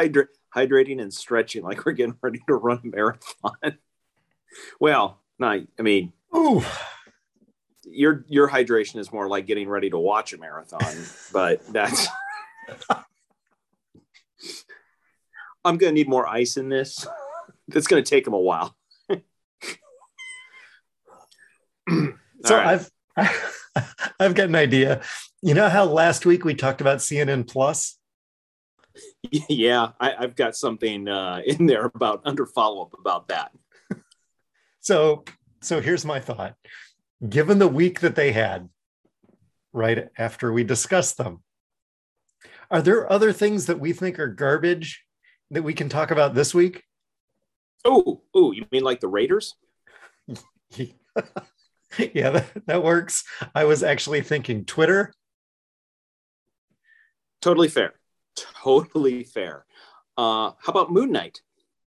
Hydra- hydrating and stretching like we're getting ready to run a marathon. well, not, I mean, Ooh, your your hydration is more like getting ready to watch a marathon, but that's. I'm gonna need more ice in this. It's gonna take him a while. so right. I've I've got an idea. You know how last week we talked about CNN Plus? yeah, I, I've got something uh, in there about under follow up about that. So so here's my thought. Given the week that they had right after we discussed them, are there other things that we think are garbage that we can talk about this week? Oh, oh, you mean like the Raiders? yeah, that, that works. I was actually thinking Twitter. Totally fair. Totally fair. Uh, how about Moon Knight?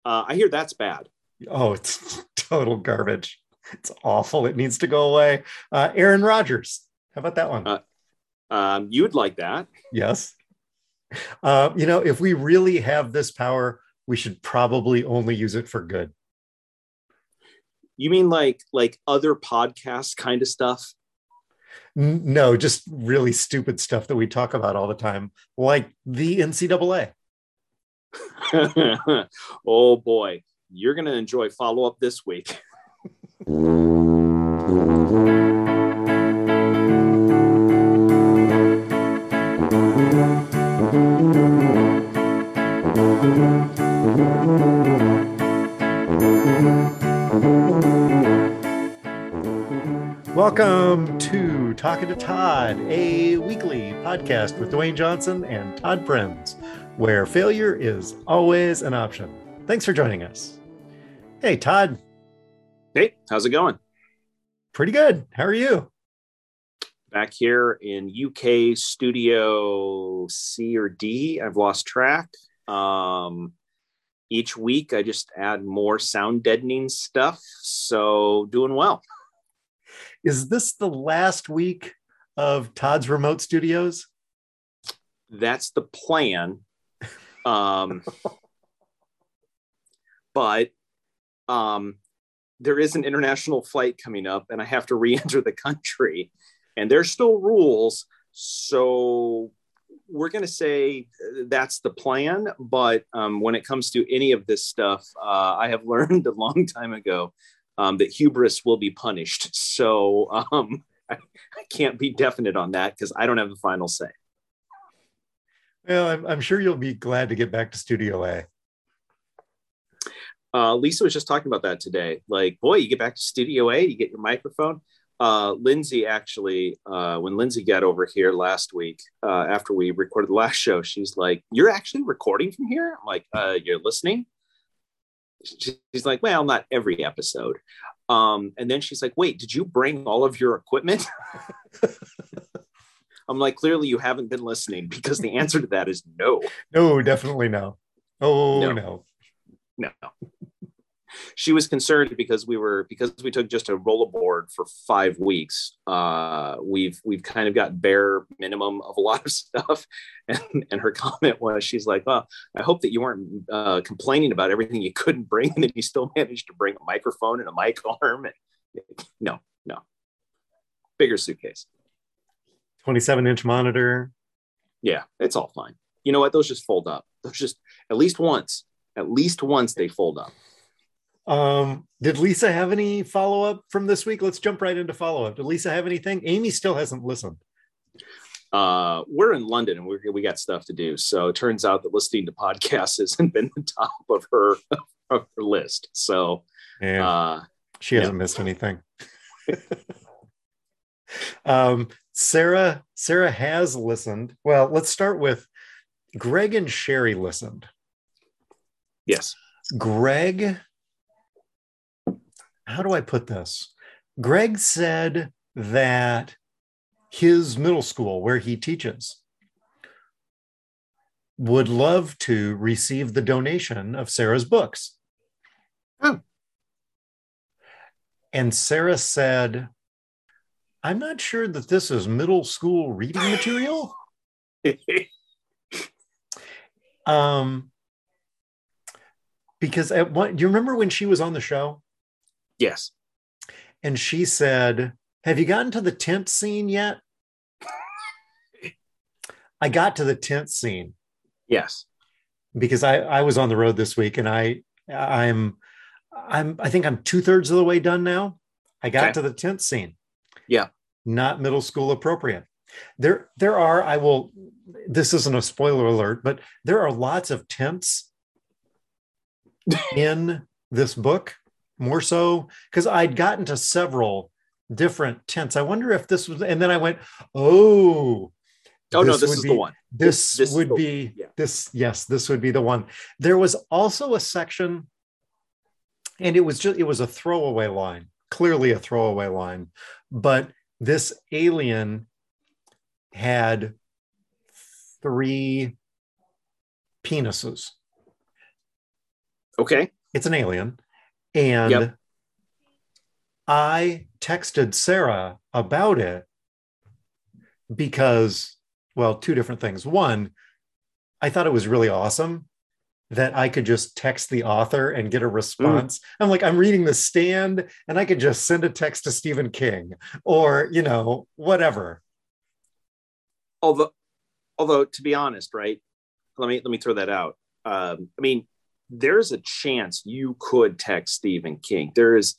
Uh, I hear that's bad. Oh, it's total garbage. It's awful. It needs to go away. Uh, Aaron Rodgers. How about that one? Uh, Um, you would like that. yes. Uh, you know, if we really have this power, we should probably only use it for good. You mean like like other podcast kind of stuff? N- no, just really stupid stuff that we talk about all the time, like the NCAA. oh boy, you're gonna enjoy follow up this week. Welcome to Talking to Todd, a weekly podcast with Dwayne Johnson and Todd Friends, where failure is always an option. Thanks for joining us. Hey, Todd, Hey, how's it going? pretty good. How are you? Back here in UK studio C or D, I've lost track. Um, each week, I just add more sound deadening stuff. So doing well. Is this the last week of Todd's remote studios? that's the plan um but um there is an international flight coming up and i have to re-enter the country and there's still rules so we're going to say that's the plan but um, when it comes to any of this stuff uh, i have learned a long time ago um, that hubris will be punished so um, I, I can't be definite on that because i don't have the final say Well, I'm, I'm sure you'll be glad to get back to Studio A. Uh, Lisa was just talking about that today. Like, boy, you get back to Studio A, you get your microphone. Uh, Lindsay actually, uh, when Lindsay got over here last week uh, after we recorded the last show, she's like, "You're actually recording from here?" I'm like, uh, "You're listening?" She's like, "Well, not every episode." Um, and then she's like, "Wait, did you bring all of your equipment?" I'm like, "Clearly, you haven't been listening because the answer to that is no." No, definitely no. Oh, No. no. No. She was concerned because we were because we took just a rollerboard for five weeks. Uh, we've we've kind of got bare minimum of a lot of stuff, and and her comment was she's like, "Well, I hope that you weren't uh, complaining about everything you couldn't bring, and that you still managed to bring a microphone and a mic arm." And no, no, bigger suitcase. 27 inch monitor. Yeah, it's all fine. You know what? Those just fold up. Those just at least once, at least once they fold up. Um, did Lisa have any follow up from this week? Let's jump right into follow up. Did Lisa have anything? Amy still hasn't listened. uh, we're in London and we we got stuff to do. So it turns out that listening to podcasts hasn't been the top of her of her list. So Yeah, uh, she hasn't missed anything. um, Sarah, Sarah has listened. Well, let's start with Greg and Sherry listened. yes, Greg, how do I put this? Greg said that his middle school, where he teaches, would love to receive the donation of Sarah's books. Oh. And Sarah said, I'm not sure that this is middle school reading material. Um, because at one, do you remember when she was on the show Yes. and she said, "Have you gotten to the tent scene yet?" I got to the tent scene Yes. because I I was on the road this week and I I'm I'm I think I'm two thirds of the way done now. I got Okay. to the tent scene. Yeah. Not middle school appropriate. There there are I will this isn't a spoiler alert, but there are lots of tents in this book, more so because I'd gotten to several different tents. I wonder if this was and then I went, oh, Oh no, this is be- the one. this, this is would be yeah. this yes this would be the one there was also a section and it was just it was a throwaway line clearly a throwaway line but this alien had three penises Okay. it's an alien and Yep. i texted sarah about it because well two different things one i thought it was really awesome that i could just text the author and get a response i'm like i'm reading the stand and i could just send a text to stephen king or you know whatever Although, although to be honest, right? Let me let me throw that out. Um, I mean, there's a chance you could text Stephen King. There is.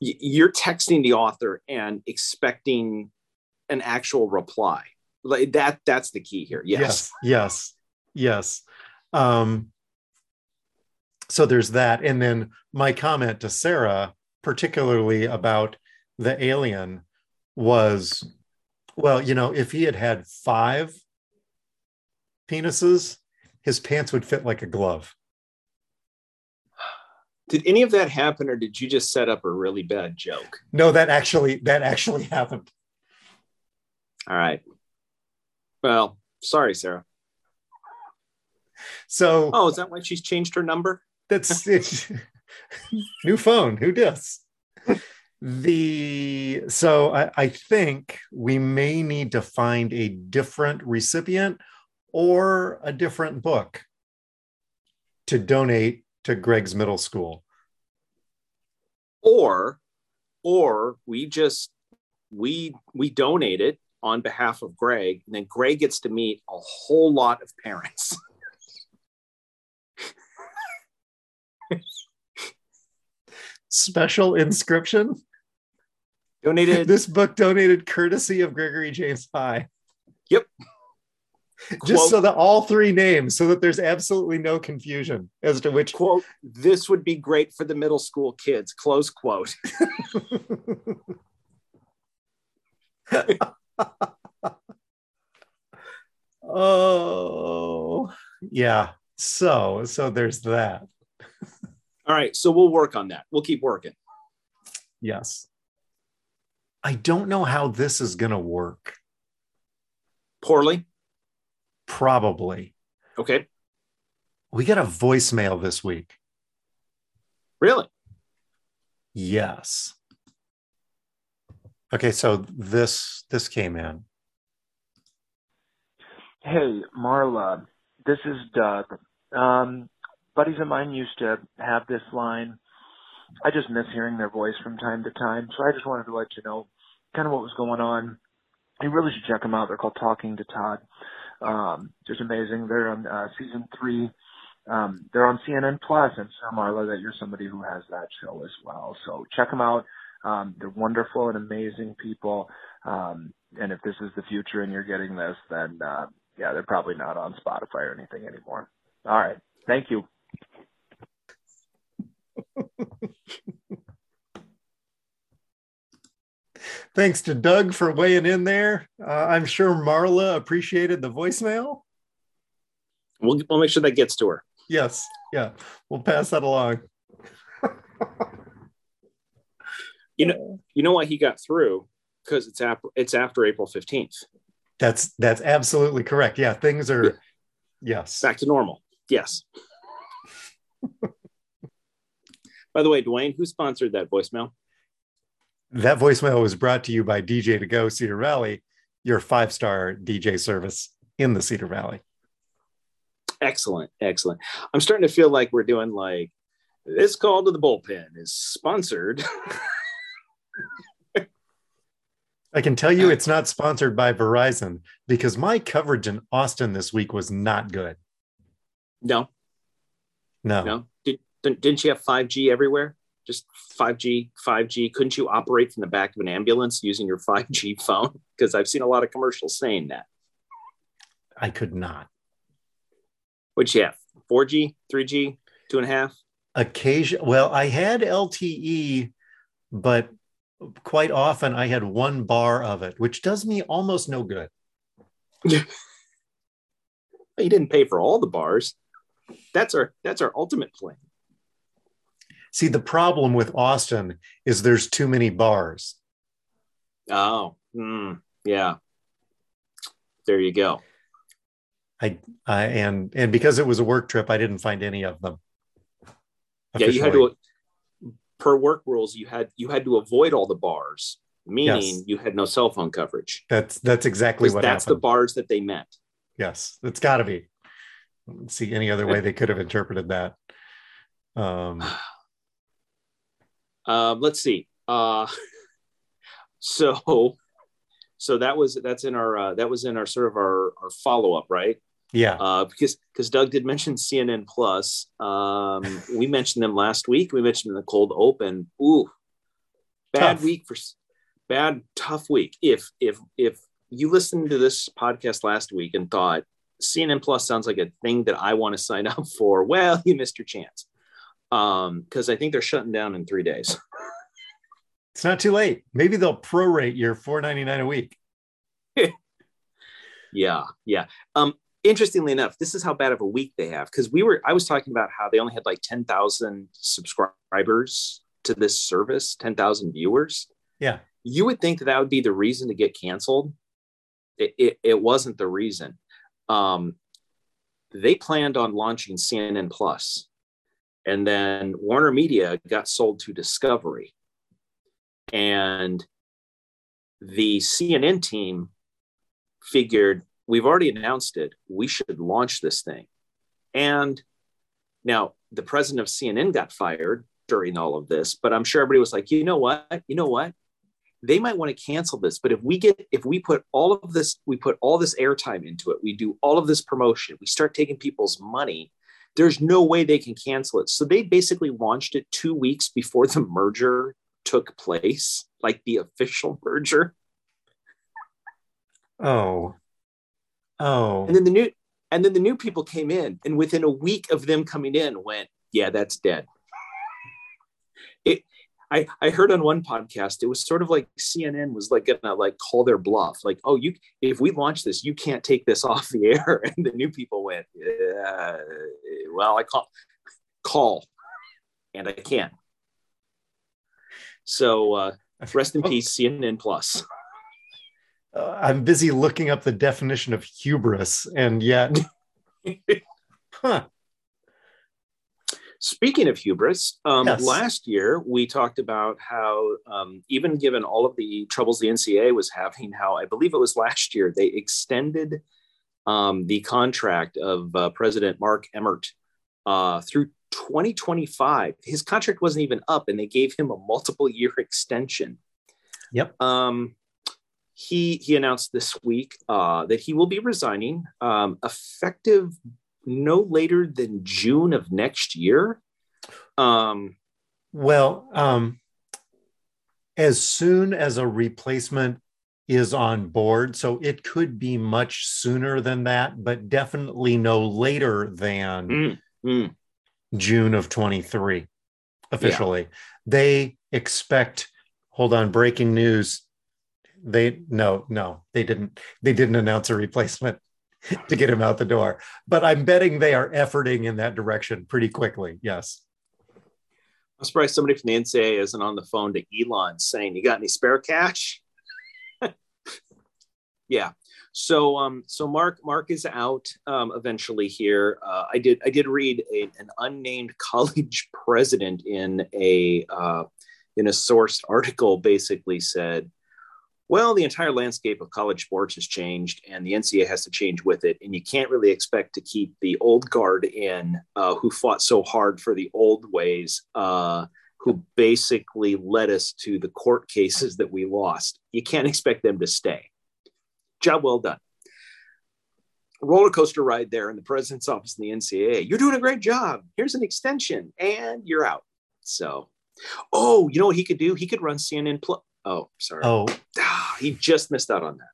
You're texting the author and expecting an actual reply. Like that. That's the key here. Yes. yes yes yes um so there's that and then my comment to sarah particularly about the alien was well you know if he had had five penises his pants would fit like a glove Did any of that happen, or did you just set up a really bad joke? no that actually that actually happened All right. Well, sorry, Sarah. so Oh, is that why she's changed her number? that's it's new phone who does the so I, I think we may need to find a different recipient or a different book to donate to greg's middle school. Or or we just we we donate it on behalf of greg and then greg gets to meet a whole lot of parents. Special inscription? Donated. This book donated courtesy of gregory james high Yep. Just Quote- so that all three names so that there's absolutely no confusion as to which quote this would be great for the middle school kids close quote. Oh yeah. So so there's that. All right so we'll work on that. We'll keep working. Yes. I don't know how this is going to work. Poorly probably okay we got a voicemail this week really yes okay so this this came in Hey, Marla, this is Doug. Um, buddies of mine used to have this line. I just miss hearing their voice from time to time, so I just wanted to let you know kind of what was going on. You really should check them out. They're called Talking to Todd. Um, just amazing. They're on uh, season three. Um, they're on CNN Plus, and so Marla, that you're somebody who has that show as well. So check them out. Um, they're wonderful and amazing people. Um, and if this is the future and you're getting this, then uh, yeah, they're probably not on Spotify or anything anymore. All right. Thank you. thanks to doug for weighing in there. Uh, i'm sure marla appreciated the voicemail. We'll, we'll make sure that gets to her. Yes yeah we'll pass that along. You know you know why he got through? Because it's after it's after april 15th That's that's absolutely correct. Yeah, things are yes. back to normal. Yes. By the way dwayne who sponsored that voicemail That voicemail was brought to you by DJ to Go Cedar Valley, your five-star DJ service in the Cedar Valley. Excellent, excellent. I'm starting to feel like we're doing like this call to the bullpen is sponsored. I can tell you it's not sponsored by Verizon because my coverage in Austin this week was not good. No, No. no. Did, didn't you have 5G everywhere? Just 5G, 5G. Couldn't you operate from the back of an ambulance using your 5G phone? Because I've seen a lot of commercials saying that. I could not. What'd you have? 4G, 3G, two and a half? Occasion well, I had LTE, but quite often I had one bar of it, which does me almost no good. You didn't pay for all the bars. That's our that's our ultimate plan. See, the problem with Austin is there's too many bars. Oh, mm, yeah. There you go. I, I and and because it was a work trip, I didn't find any of them. Yeah, you had to per work rules. You had you had to avoid all the bars, meaning Yes. you had no cell phone coverage. That's that's exactly what that's happened. the bars that they meant. yes, it's got to be. See any other way they could have interpreted that. Um, Um, let's see. Uh, so, so that was that's in our uh, that was in our sort of our our follow up, right? yeah, Uh, because because Doug did mention CNN Plus. Um, we mentioned them last week. We mentioned the cold open. Ooh, bad Tough. week for bad tough week. If if if you listened to this podcast last week and thought CNN Plus sounds like a thing that I want to sign up for, well, you missed your chance. Um, because I think they're shutting down in three days. it's not too late. Maybe they'll prorate your four ninety nine a week. Yeah, yeah. Um, interestingly enough, this is how bad of a week they have because we were I was talking about how they only had like 10,000 subscribers to this service, 10,000 viewers. Yeah. You would think that that would be the reason to get canceled. It, it, it wasn't the reason. Um, they planned on launching CNN Plus, and then Warner Media got sold to Discovery. And the CNN team figured we've already announced it. We should launch this thing. And now the president of CNN got fired during all of this, but I'm sure everybody was like, you know what? You know what? They might want to cancel this, but if we get, if we put all of this, we put all this airtime into it, we do all of this promotion, we start taking people's money, there's no way they can cancel it. So they basically launched it two weeks before the merger took place, like the official merger. Oh, oh, And then the new and then the new people came in, and within a week of them coming in, went, "Yeah, that's dead." It, I I heard on one podcast, it was sort of like CNN was like gonna like call their bluff, like, "Oh, you if we launch this, you can't take this off the air." And the new people went, yeah, "Well, I call call, and I can." So uh, rest in Oh. peace, CNN Plus. Uh, I'm busy looking up the definition of hubris, and yet, huh? Speaking of hubris, um, Yes. last year we talked about how, um, even given all of the troubles the NCA was having, how I believe it was last year they extended um, the contract of uh, President Mark Emmert uh, through 2025. His contract wasn't even up, and they gave him a multiple year extension. Yep. Um, he he announced this week uh, that he will be resigning um, effective no later than June of next year. Um, Well, um, as soon as a replacement is on board, so it could be much sooner than that, but definitely no later than mm, mm, June of 23 officially. They expect, hold on, breaking news. They no, no, they didn't, they didn't announce a replacement to get him out the door. But I'm betting they are efforting in that direction pretty quickly. Yes. I'm surprised somebody from the NCAA isn't on the phone to Elon saying, "You got any spare cash?" Yeah. So, um, so Mark Mark is out um, eventually here. Uh, I did I did read a, an unnamed college president in a uh, in a sourced article basically said, Well, the entire landscape of college sports has changed, and the NCAA has to change with it. And you can't really expect to keep the old guard in uh, who fought so hard for the old ways, uh, who basically led us to the court cases that we lost. You can't expect them to stay. Job well done. Roller coaster ride there in the president's office in the NCAA. You're doing a great job. Here's an extension, and you're out. So, oh, you know what he could do? He could run CNN Plus. Oh, sorry. Oh, Ah, he just missed out on that.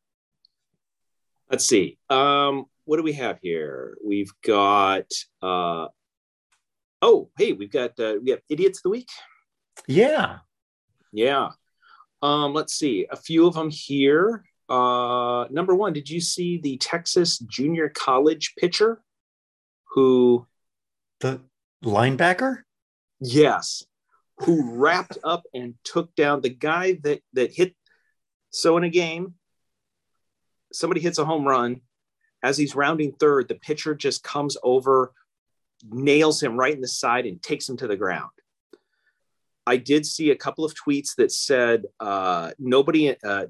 Let's see. Um, what do we have here? We've got. Uh, oh, hey, we've got uh, we have idiots of the week. yeah. Yeah. Um, let's see. A few of them here. Uh, number one, did you see the Texas junior college pitcher who The linebacker? Yes, who wrapped up and took down the guy that that hit. So in a game, somebody hits a home run. As he's rounding third, the pitcher just comes over, nails him right in the side, and takes him to the ground. I did see a couple of tweets that said uh, nobody, uh,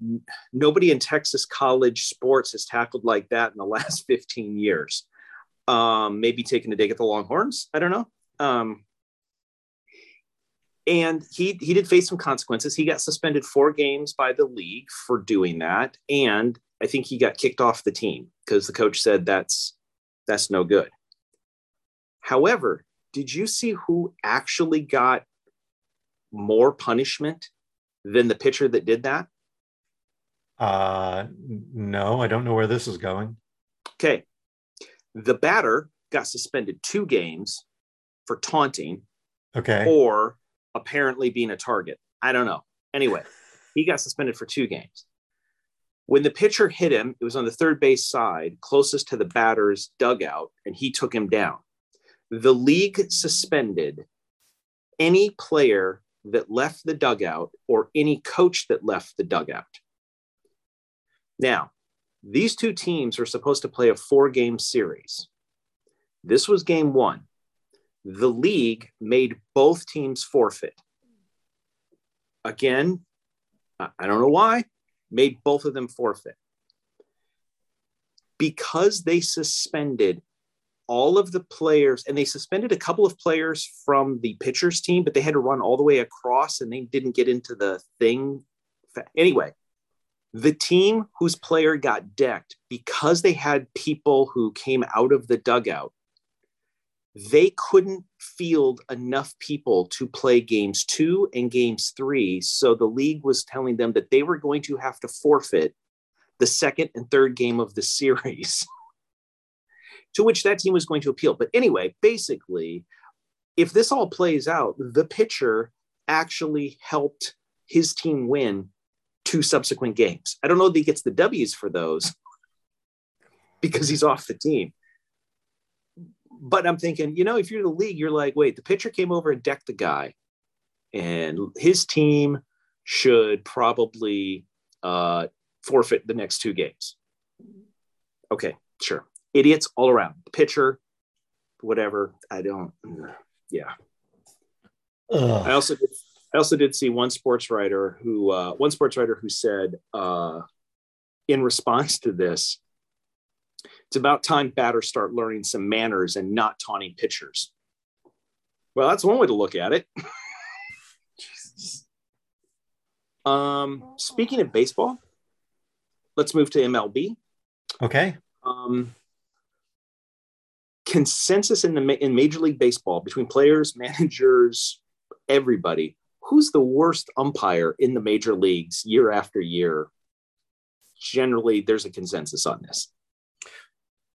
nobody in Texas college sports has tackled like that in the last 15 years. Um, maybe taking a dig at the Longhorns. I don't know. Um, and he he did face some consequences. He got suspended four games by the league for doing that, and I think he got kicked off the team because the coach said that's that's no good. However, did you see who actually got more punishment than the pitcher that did that? Uh, no, I don't know where this is going. Okay, the batter got suspended two games for taunting Okay. or apparently being a target. I don't know. Anyway, he got suspended for two games. When the pitcher hit him, it was on the third base side, closest to the batter's dugout, and he took him down. The league suspended any player that left the dugout or any coach that left the dugout. Now, these two teams are supposed to play a four game series. This was game one the league made both teams forfeit. Again, I don't know why, made both of them forfeit. Because they suspended all of the players, and they suspended a couple of players from the pitchers team, but they had to run all the way across and they didn't get into the thing. Anyway, the team whose player got decked because they had people who came out of the dugout they couldn't field enough people to play games two and games three. So the league was telling them that they were going to have to forfeit the second and third game of the series, to which that team was going to appeal. But anyway, basically, if this all plays out, the pitcher actually helped his team win two subsequent games. I don't know that he gets the W's for those because he's off the team but I'm thinking, you know, if you're the league, you're like, wait, the pitcher came over and decked the guy, and his team should probably uh, forfeit the next two games. Okay, sure. Idiots all around. Pitcher, whatever. I don't. Yeah. I also did, I also did see one sports writer who uh, one sports writer who said uh, in response to this, it's about time batters start learning some manners and not taunting pitchers. Well, that's one way to look at it. Um, speaking of baseball, let's move to MLB. Okay. Um, consensus in the in Major League Baseball between players, managers, everybody. Who's the worst umpire in the major leagues year after year? Generally, there's a consensus on this.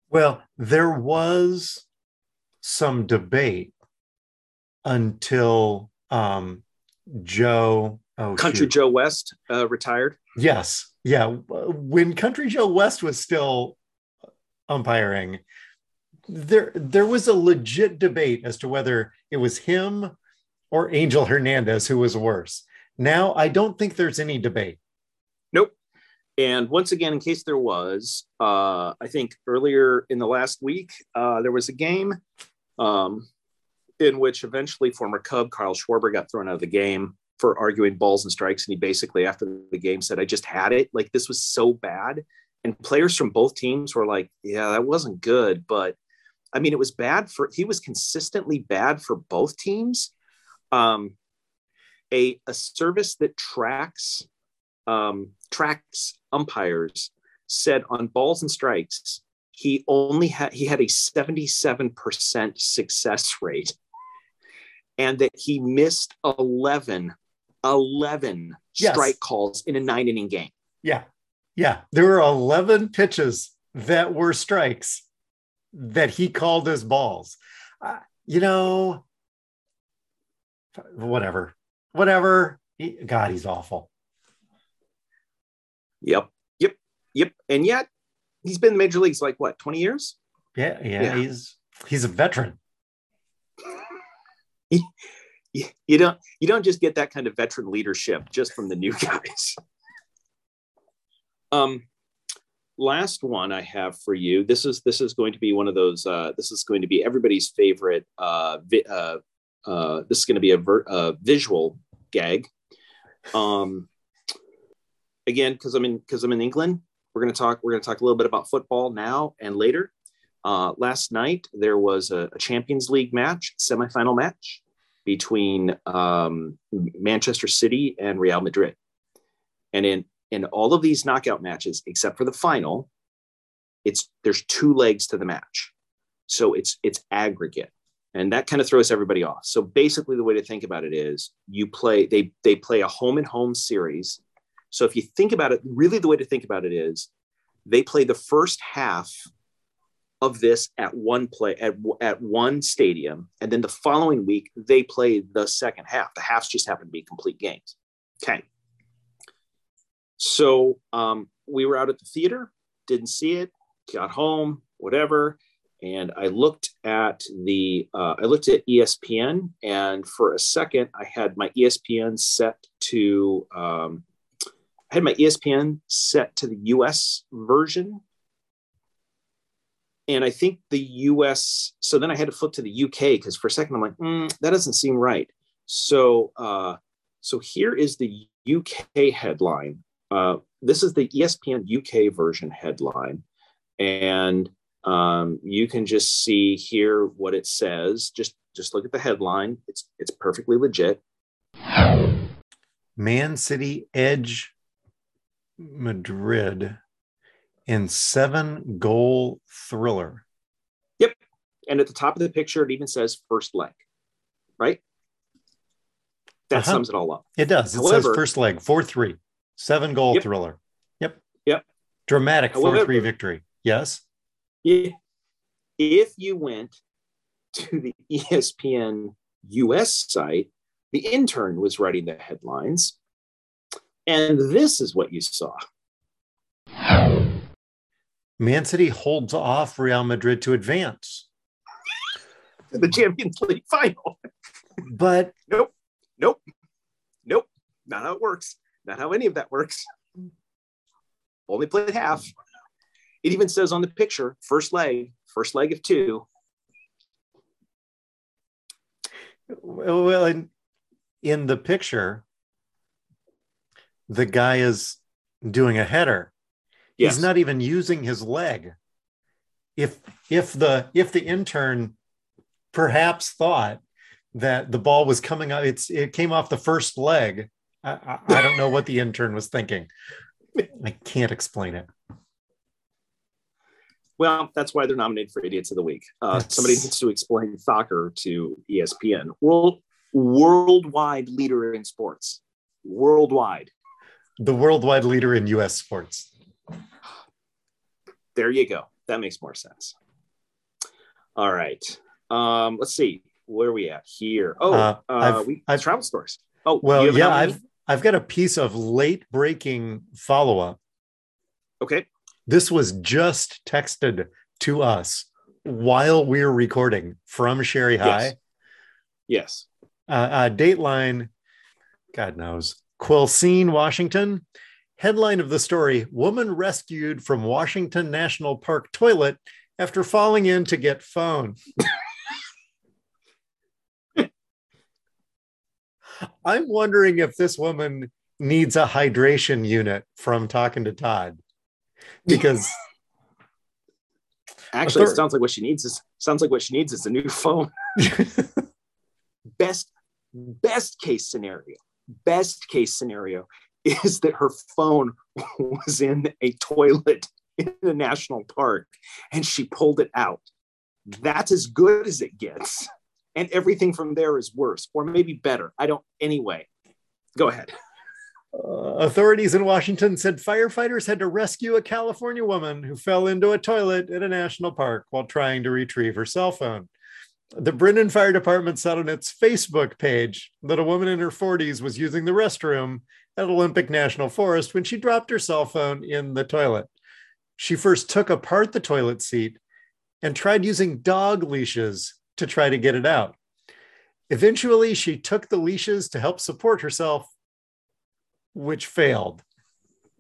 Well, there was some debate until um, Joe. Oh, Country shoot. Joe West uh, retired. Yes. Yeah. When Country Joe West was still umpiring, there there was a legit debate as to whether it was him or Angel Hernandez who was worse. Now I don't think there's any debate. Nope. And once again, in case there was, uh, I think earlier in the last week, uh, there was a game um, in which eventually former Cub Kyle Schwarber got thrown out of the game for arguing balls and strikes, and he basically after the game said, "I just had it. Like this was so bad." And players from both teams were like, "Yeah, that wasn't good," but I mean, it was bad for. He was consistently bad for both teams. Um, a a service that tracks um, tracks umpires said on balls and strikes he only had he had a 77% success rate and that he missed 11 11 Yes. strike calls in a nine inning game Yeah. Yeah. There were 11 pitches that were strikes that he called as balls. Uh, you know, whatever. Whatever. He, God, he's awful. yep yep yep and yet he's been in the major leagues like what 20 years Yeah, yeah, Yeah. he's he's a veteran. you, you don't you don't just get that kind of veteran leadership just from the new guys um last one i have for you this is this is going to be one of those uh this is going to be everybody's favorite uh, vi- uh uh this is going to be a, ver- a visual gag um again because i'm in because i'm in england we're going to talk we're going to talk a little bit about football now and later uh last night there was a, a champions league match semifinal match between um, Manchester City and Real Madrid. And in in all of these knockout matches, except for the final, it's there's two legs to the match, so it's it's aggregate, and that kind of throws everybody off. So basically, the way to think about it is you play they they play a home and home series. So if you think about it, really the way to think about it is they play the first half of this at one play at, at one stadium. And then the following week they play the second half. The halves just happen to be complete games. Okay so um, we were out at the theater didn't see it got home whatever and i looked at the uh, i looked at espn and for a second i had my espn set to um, i had my espn set to the us version and I think the US. So then I had to flip to the UK because for a second I'm like, mm, that doesn't seem right. So uh, so here is the UK headline. Uh, this is the ESPN UK version headline, and um, you can just see here what it says. Just just look at the headline. It's it's perfectly legit. Man City Edge Madrid in seven goal thriller. Yep. And at the top of the picture, it even says first leg, right? That Uh-huh. sums it all up. It does. It However- says first leg, 4 3, seven goal Yep. thriller. Yep. Yep. Dramatic 4 3 victory. Yes. if if you went to the ESPN US site, the intern was writing the headlines, and this is what you saw. Man City holds off Real Madrid to advance. to The Champions League final. But Nope. Nope. Nope. Not how it works. Not how any of that works. Only played half. It even says on the picture, first leg, first leg of two. well, in, in the picture, the guy is doing a header. Yes. He's not even using his leg. If if the if the intern perhaps thought that the ball was coming out, it's it came off the first leg. I, I, don't know what the intern was thinking. I can't explain it. Well, that's why they're nominated for Idiots of the Week. Uh, somebody needs to explain soccer to ESPN. World worldwide leader in sports. Worldwide. The worldwide leader in U.S. sports. There you go. That makes more sense. All right. Um, let's see. Where are we at here? Oh, Uh, uh, I've- we I've- travel stores. Oh, Well, you yeah. I've I've got a piece of late breaking follow up. okay. This was just texted to us while we are recording from Sherry High. Yes. Uh, uh, Dateline, God knows, Quilcene, Washington. Headline of the story Woman rescued from Washington National Park toilet after falling in to get phone. I'm wondering if this woman needs a hydration unit from talking to Todd because actually, it sounds like what she needs is sounds like what she needs is a new phone. best best case scenario, best case scenario is that her phone was in a toilet in a national park and she pulled it out. That's as good as it gets. And everything from there is worse or maybe better. I don't, anyway. Go ahead. Uh, authorities in Washington said firefighters had to rescue a California woman who fell into a toilet at a national park while trying to retrieve her cell phone. The Brinnon Fire Department said on its Facebook page that a woman in her 40s was using the restroom at Olympic National Forest when she dropped her cell phone in the toilet. She first took apart the toilet seat and tried using dog leashes to try to get it out. Eventually, she took the leashes to help support herself, which failed.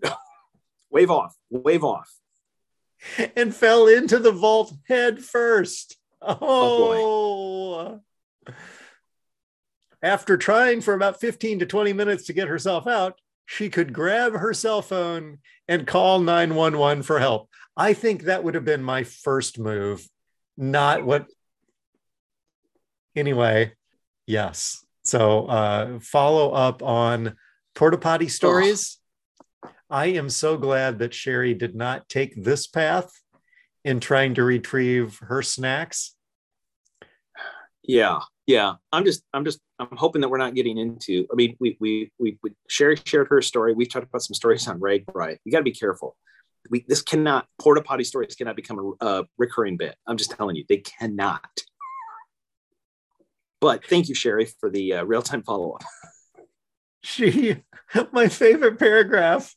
wave off, wave off. And fell into the vault head first. Oh, Oh, After trying for about 15 to 20 minutes to get herself out, she could grab her cell phone and call 911 for help. I think that would have been my first move, not what. Anyway, yes. So uh, follow up on porta potty stories. I am so glad that Sherry did not take this path in trying to retrieve her snacks. Yeah, yeah. I'm just, I'm just, I'm hoping that we're not getting into. I mean, we, we, we, we Sherry shared her story. We've talked about some stories on Ray Bright. We got to be careful. We, this cannot porta potty stories cannot become a, a recurring bit. I'm just telling you, they cannot. But thank you, Sherry, for the uh, real time follow up. She, my favorite paragraph,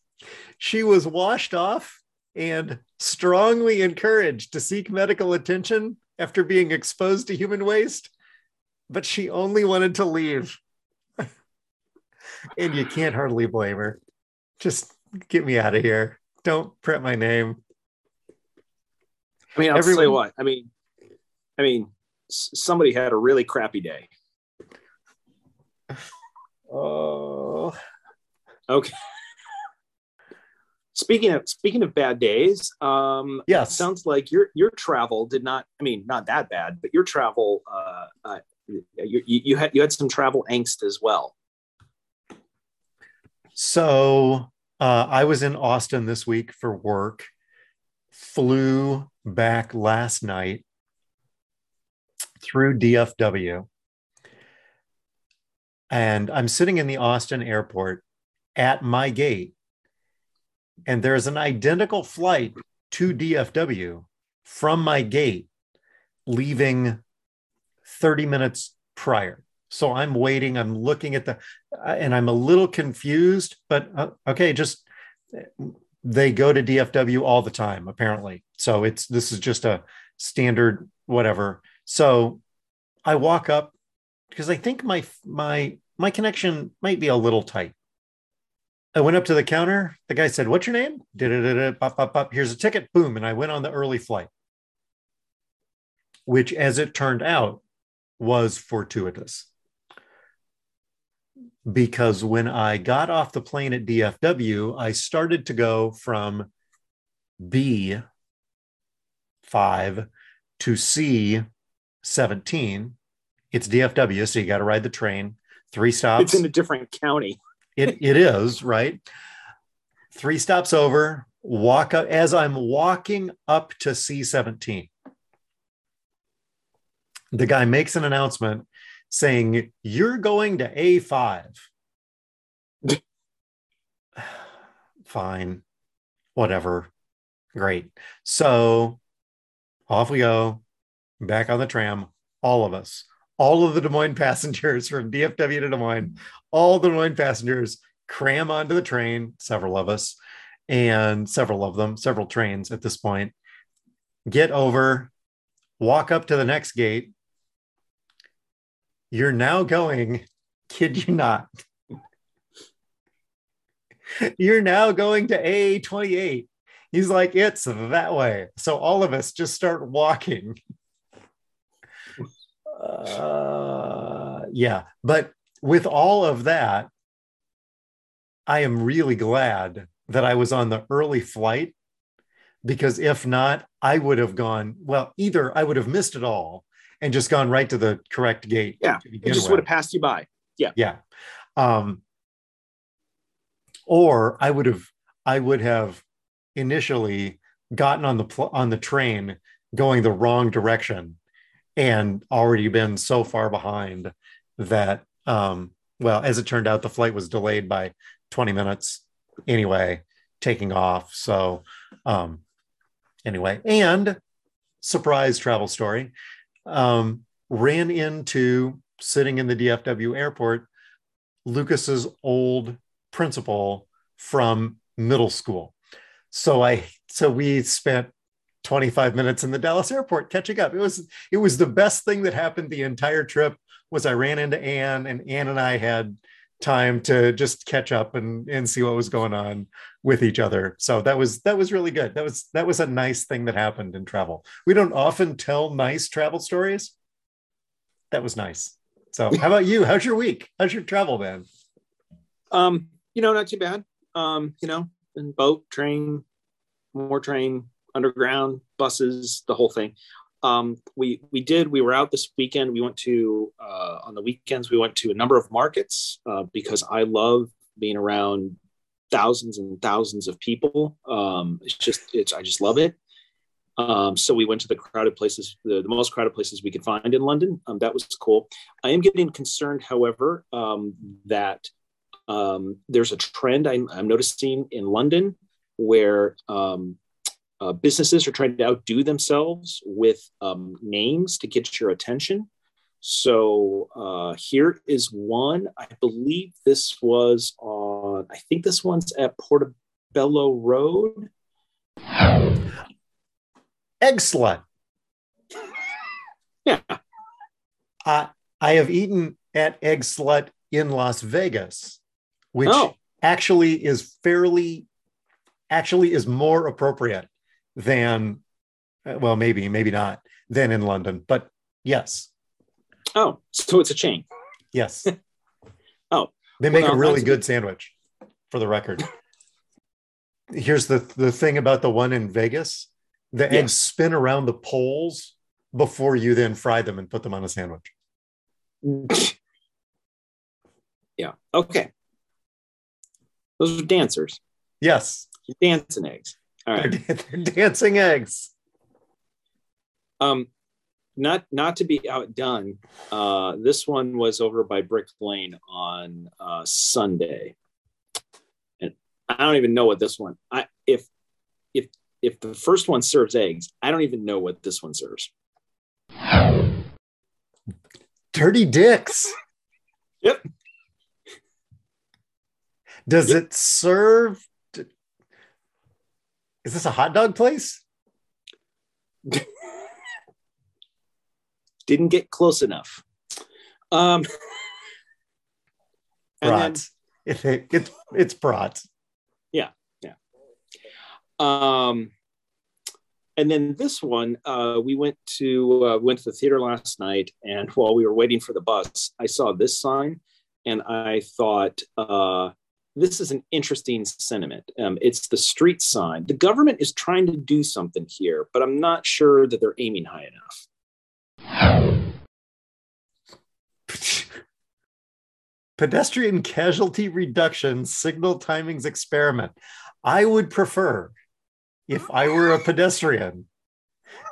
she was washed off and strongly encouraged to seek medical attention after being exposed to human waste, but she only wanted to leave. and you can't hardly blame her. Just get me out of here. Don't print my name. I mean, I'll Everyone- you what. I mean, I mean, somebody had a really crappy day. Oh, Okay. Speaking of speaking of bad days, um, yes. sounds like your your travel did not. I mean, not that bad, but your travel, uh, uh, you, you, you had you had some travel angst as well. So uh, I was in Austin this week for work, flew back last night through DFW. And I'm sitting in the Austin airport at my gate, and there's an identical flight to DFW from my gate leaving 30 minutes prior. So I'm waiting, I'm looking at the, and I'm a little confused, but uh, okay, just they go to DFW all the time, apparently. So it's, this is just a standard whatever. So I walk up because I think my, my, my connection might be a little tight. I went up to the counter. The guy said, What's your name? Pop, pop, pop. Here's a ticket. Boom. And I went on the early flight, which, as it turned out, was fortuitous. Because when I got off the plane at DFW, I started to go from B5 to C17. It's DFW, so you got to ride the train. Three stops. It's in a different county. it it is right three stops over walk up as i'm walking up to c17 the guy makes an announcement saying you're going to a5 fine whatever great so off we go back on the tram all of us all of the Des Moines passengers from DFW to Des Moines, all the Des Moines passengers cram onto the train, several of us, and several of them, several trains at this point, get over, walk up to the next gate. You're now going, kid you not. You're now going to A28. He's like, it's that way. So all of us just start walking uh, yeah, but with all of that, I am really glad that I was on the early flight because if not, I would have gone, well, either I would have missed it all and just gone right to the correct gate. Yeah. It just with. would have passed you by. Yeah. Yeah. Um, or I would have, I would have initially gotten on the pl- on the train going the wrong direction and already been so far behind that um, well as it turned out the flight was delayed by 20 minutes anyway taking off. So um, anyway and surprise travel story um, ran into sitting in the dfw airport lucas's old principal from middle school. So i so we spent 25 minutes in the Dallas airport catching up. It was it was the best thing that happened the entire trip was I ran into Anne and Anne and I had time to just catch up and and see what was going on with each other. So that was that was really good. That was that was a nice thing that happened in travel. We don't often tell nice travel stories. That was nice. So how about you? How's your week? How's your travel man? Um, you know, not too bad. Um, you know, in boat, train, more train, underground buses, the whole thing. Um, we we did. We were out this weekend. We went to uh, on the weekends. We went to a number of markets uh, because I love being around thousands and thousands of people. Um, it's just it's I just love it. Um, so we went to the crowded places, the, the most crowded places we could find in London. Um, that was cool. I am getting concerned, however, um, that um, there's a trend I'm, I'm, noticing in London where um, uh, businesses are trying to outdo themselves with um, names to get your attention. So uh, here is one. I believe this was on, I think this one's at Portobello Road. Egg slut. yeah. Uh, I have eaten at Egg Slut in Las Vegas, which oh. actually is fairly, actually is more appropriate than, uh, well, maybe, maybe not, than in London. But yes. Oh, so it's a chain. Yes. oh. They make well, a really good sandwich, for the record. Here's the, the thing about the one in Vegas the yes. eggs spin around the poles before you then fry them and put them on a sandwich. yeah. Okay. Those are dancers. Yes. Dancing eggs. All right. They're, they're dancing eggs. Um, not not to be outdone. Uh, this one was over by Brick Lane on uh, Sunday, and I don't even know what this one. I if if if the first one serves eggs, I don't even know what this one serves. Dirty dicks. Yep. Does yep. it serve is this a hot dog place? Didn't get close enough. Um, brats. Then, it, it, it's brats. Yeah, yeah. Um, and then this one, uh, we went to uh, went to the theater last night, and while we were waiting for the bus, I saw this sign, and I thought, uh, this is an interesting sentiment. Um, it's the street sign. The government is trying to do something here, but I'm not sure that they're aiming high enough. Pedestrian casualty reduction signal timings experiment. I would prefer, if I were a pedestrian,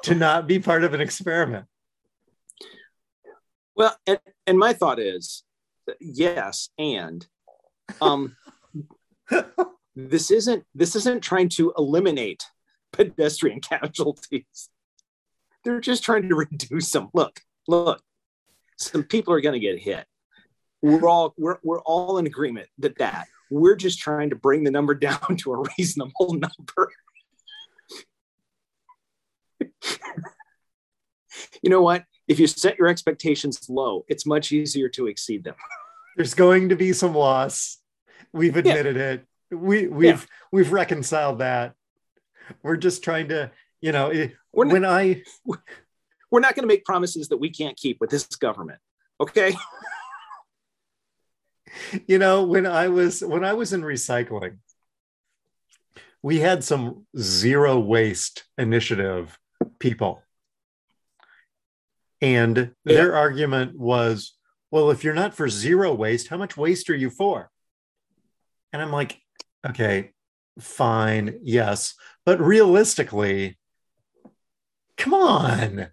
to not be part of an experiment. Well, and, and my thought is yes, and um, this isn't this isn't trying to eliminate pedestrian casualties. They're just trying to reduce them. Look, look, some people are going to get hit. We're all we're we're all in agreement that that we're just trying to bring the number down to a reasonable number. you know what? If you set your expectations low, it's much easier to exceed them. There's going to be some loss. We've admitted yeah. it. We we've yeah. we've reconciled that. We're just trying to, you know, we're when not, I we're not going to make promises that we can't keep with this government. Okay? you know, when I was when I was in recycling, we had some zero waste initiative people. And yeah. their argument was, well, if you're not for zero waste, how much waste are you for? And I'm like, okay, fine, yes. But realistically, come on.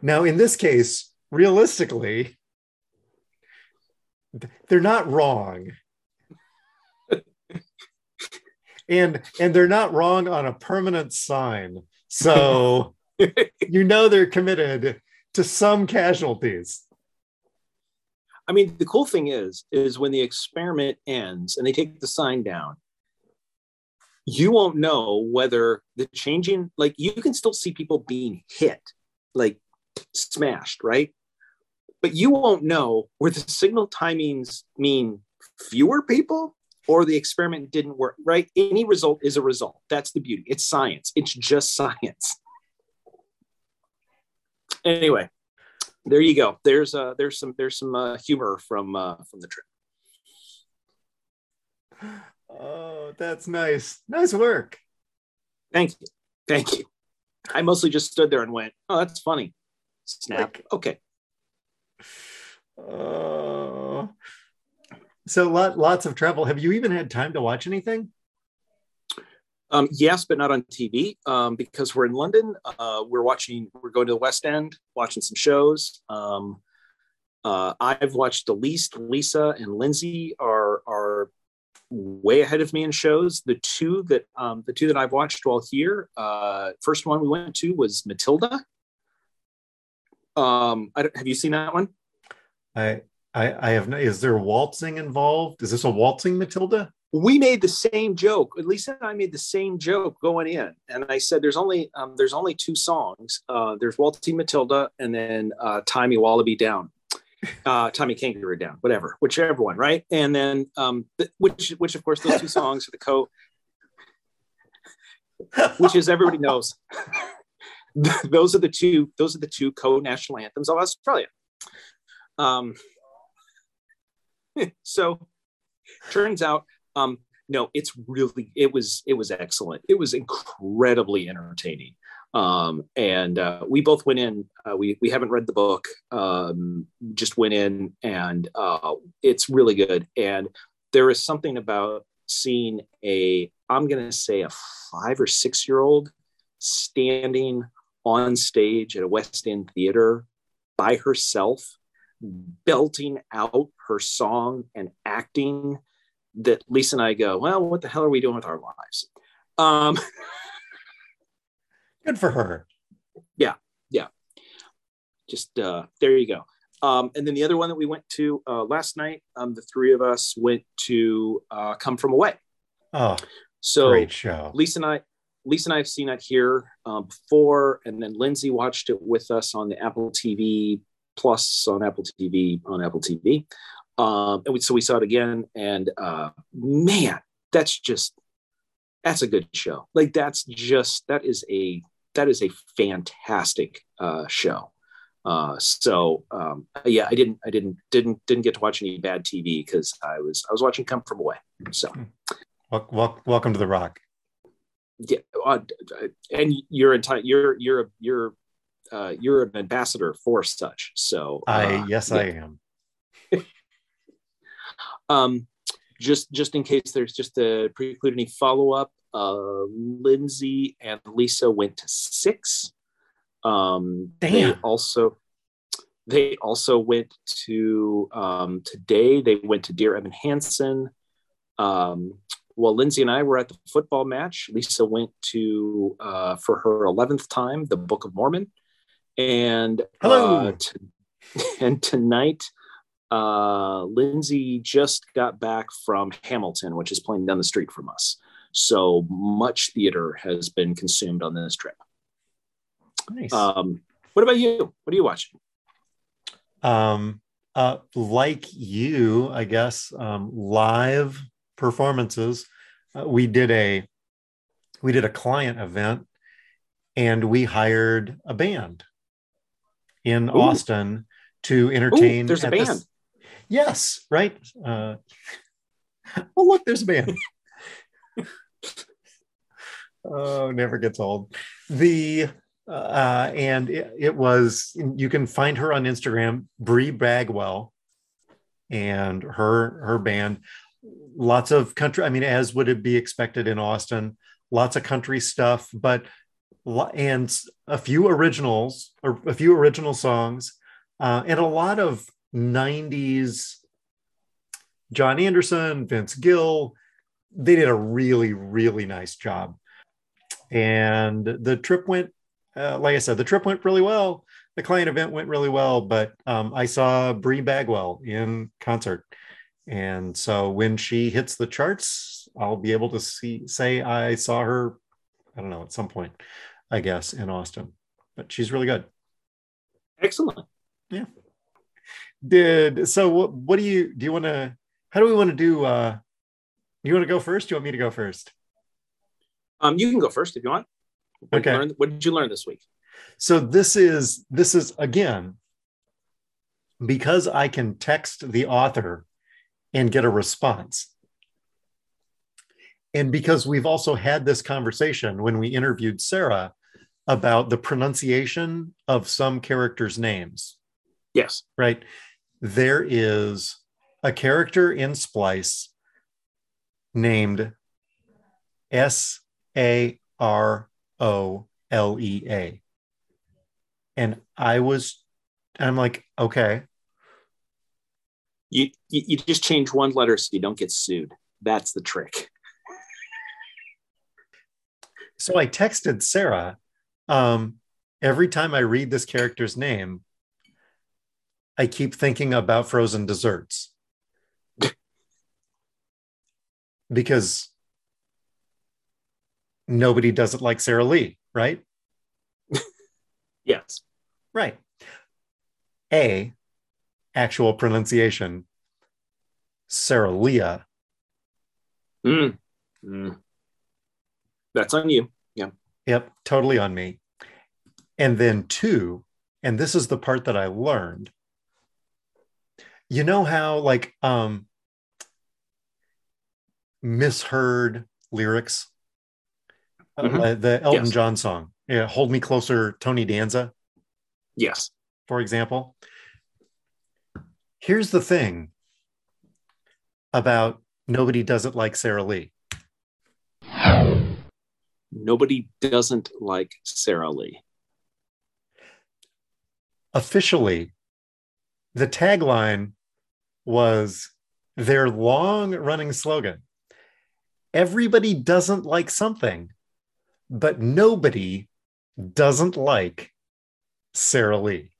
Now, in this case, realistically, they're not wrong. and and they're not wrong on a permanent sign. So you know they're committed to some casualties. I mean, the cool thing is, is when the experiment ends and they take the sign down, you won't know whether the changing, like you can still see people being hit, like smashed, right? But you won't know where the signal timings mean fewer people or the experiment didn't work, right? Any result is a result. That's the beauty. It's science. It's just science. Anyway, there you go. There's uh there's some there's some uh, humor from uh, from the trip. Oh, that's nice. Nice work. Thank you. Thank you. I mostly just stood there and went, "Oh, that's funny." Snap. Like, okay. Uh, so lot, lots of travel. Have you even had time to watch anything? Um, yes, but not on TV um, because we're in London. Uh, we're watching. We're going to the West End, watching some shows. Um, uh, I've watched the least. Lisa and Lindsay are are way ahead of me in shows. The two that um, the two that I've watched while here. Uh, first one we went to was Matilda. Um, have you seen that one? I I, I have. No, is there waltzing involved? Is this a waltzing Matilda? We made the same joke. Lisa and I made the same joke going in, and I said, "There's only um, there's only two songs. Uh, there's Waltzy Matilda, and then uh, Tie Wallaby Down, uh, Tommy Kangaroo Down, whatever, whichever one, right? And then um, which which of course those two songs are the co, which is everybody knows. those are the two. Those are the two co-national anthems of Australia. Um, so turns out um, no, it's really it was it was excellent. It was incredibly entertaining. Um, and uh, we both went in. Uh, we we haven't read the book. Um, just went in, and uh, it's really good. And there is something about seeing a I'm going to say a five or six year old standing on stage at a West End theater by herself, belting out her song and acting that Lisa and I go, well, what the hell are we doing with our lives? Um, Good for her. Yeah, yeah. Just uh, there you go. Um, and then the other one that we went to uh, last night, um, the three of us went to uh, Come From Away. Oh, so great show. Lisa and I, Lisa and I have seen it here um, before, and then Lindsay watched it with us on the Apple TV Plus on Apple TV on Apple TV. Um, and we, so we saw it again, and uh, man, that's just that's a good show. Like that's just that is a that is a fantastic uh, show. Uh, so um, yeah, I didn't I didn't didn't didn't get to watch any bad TV because I was I was watching Come From Away. So welcome, welcome to the Rock. Yeah, uh, and you're entire you're you're you're uh, you're an ambassador for such. So I uh, yes yeah. I am. Um, just just in case there's just to preclude any follow up, uh, Lindsay and Lisa went to six. Um, Damn. They also they also went to um, today. They went to Dear Evan Hansen. Um, while Lindsay and I were at the football match, Lisa went to uh, for her eleventh time the Book of Mormon, and hello. Uh, t- and tonight uh, Lindsay just got back from Hamilton, which is playing down the street from us. So much theater has been consumed on this trip. Nice. Um, what about you? What are you watching? Um, uh, like you, I guess, um, live performances. Uh, we did a we did a client event, and we hired a band in Ooh. Austin to entertain. Ooh, there's a band. The, Yes, right. Uh, oh, look, there's a band. oh, never gets old. The uh, and it, it, was you can find her on Instagram, Bri Bagwell, and her her band. Lots of country. I mean, as would it be expected in Austin, lots of country stuff, but and a few originals or a few original songs, uh, and a lot of '90s. John Anderson, Vince Gill, they did a really really nice job. And the trip went uh, like i said the trip went really well. The client event went really well but um, i saw Bri Bagwell in concert. And so when she hits the charts i'll be able to see say i saw her i don't know at some point i guess in austin. But she's really good. Excellent. Yeah did so what, what do you do you want to how do we want to do uh you want to go first do you want me to go first um, you can go first if you want. What okay. Did learn, what did you learn this week? So this is this is again because I can text the author and get a response. And because we've also had this conversation when we interviewed Sarah about the pronunciation of some characters' names. Yes. Right. There is a character in Splice named S a R O L E A. And I was, I'm like, okay. You, you, you just change one letter so you don't get sued. That's the trick. so I texted Sarah. Um, every time I read this character's name, I keep thinking about frozen desserts. because nobody does it like Sara Lee, right? yes. Right. A, actual pronunciation, Sarah Leah. Mm. Mm. That's on you. Yeah. Yep, totally on me. And then two, and this is the part that I learned. You know how like um misheard lyrics mm-hmm. uh, the Elton yes. John song. Yeah, Hold Me Closer, Tony Danza. Yes. For example. Here's the thing about Nobody Does It Like Sara Lee. Nobody doesn't like Sara Lee. Officially, the tagline was their long running slogan Everybody doesn't like something but nobody doesn't like Sara Lee.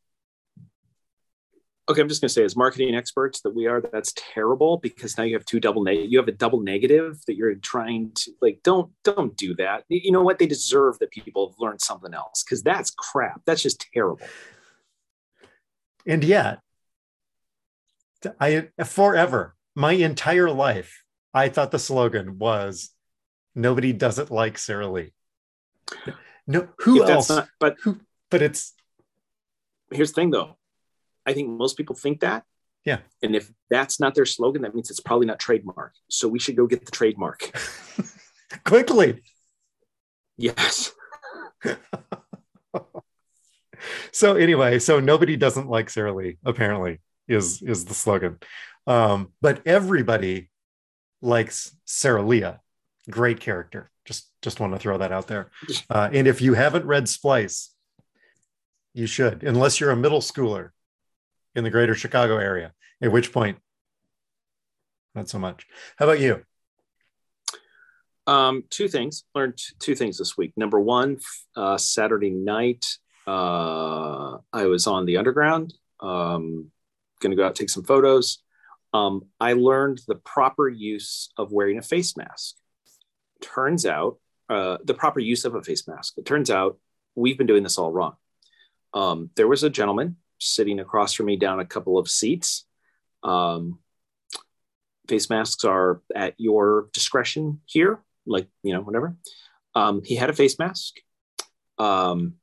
Okay, I'm just going to say, as marketing experts that we are, that's terrible because now you have two double negative. You have a double negative that you're trying to like. Don't don't do that. You know what? They deserve that people have learned something else because that's crap. That's just terrible. And yet, I forever my entire life, I thought the slogan was, "Nobody does it like Sara Lee." No, who if else? Not, but who? But it's here's the thing, though. I think most people think that. Yeah. And if that's not their slogan, that means it's probably not trademark. So we should go get the trademark quickly. Yes. so anyway, so nobody doesn't like Sara Lee. Apparently, is is the slogan. Um, but everybody likes Sarah Leah. Great character. Just just want to throw that out there. Uh, and if you haven't read Splice, you should, unless you're a middle schooler in the greater Chicago area, at which point, not so much. How about you? Um, two things. Learned two things this week. Number one, uh, Saturday night, uh, I was on the underground. Um, going to go out take some photos. Um, I learned the proper use of wearing a face mask turns out uh, the proper use of a face mask. It turns out we've been doing this all wrong. Um, there was a gentleman sitting across from me down a couple of seats. Um, face masks are at your discretion here, like, you know, whatever. Um, he had a face mask. Um,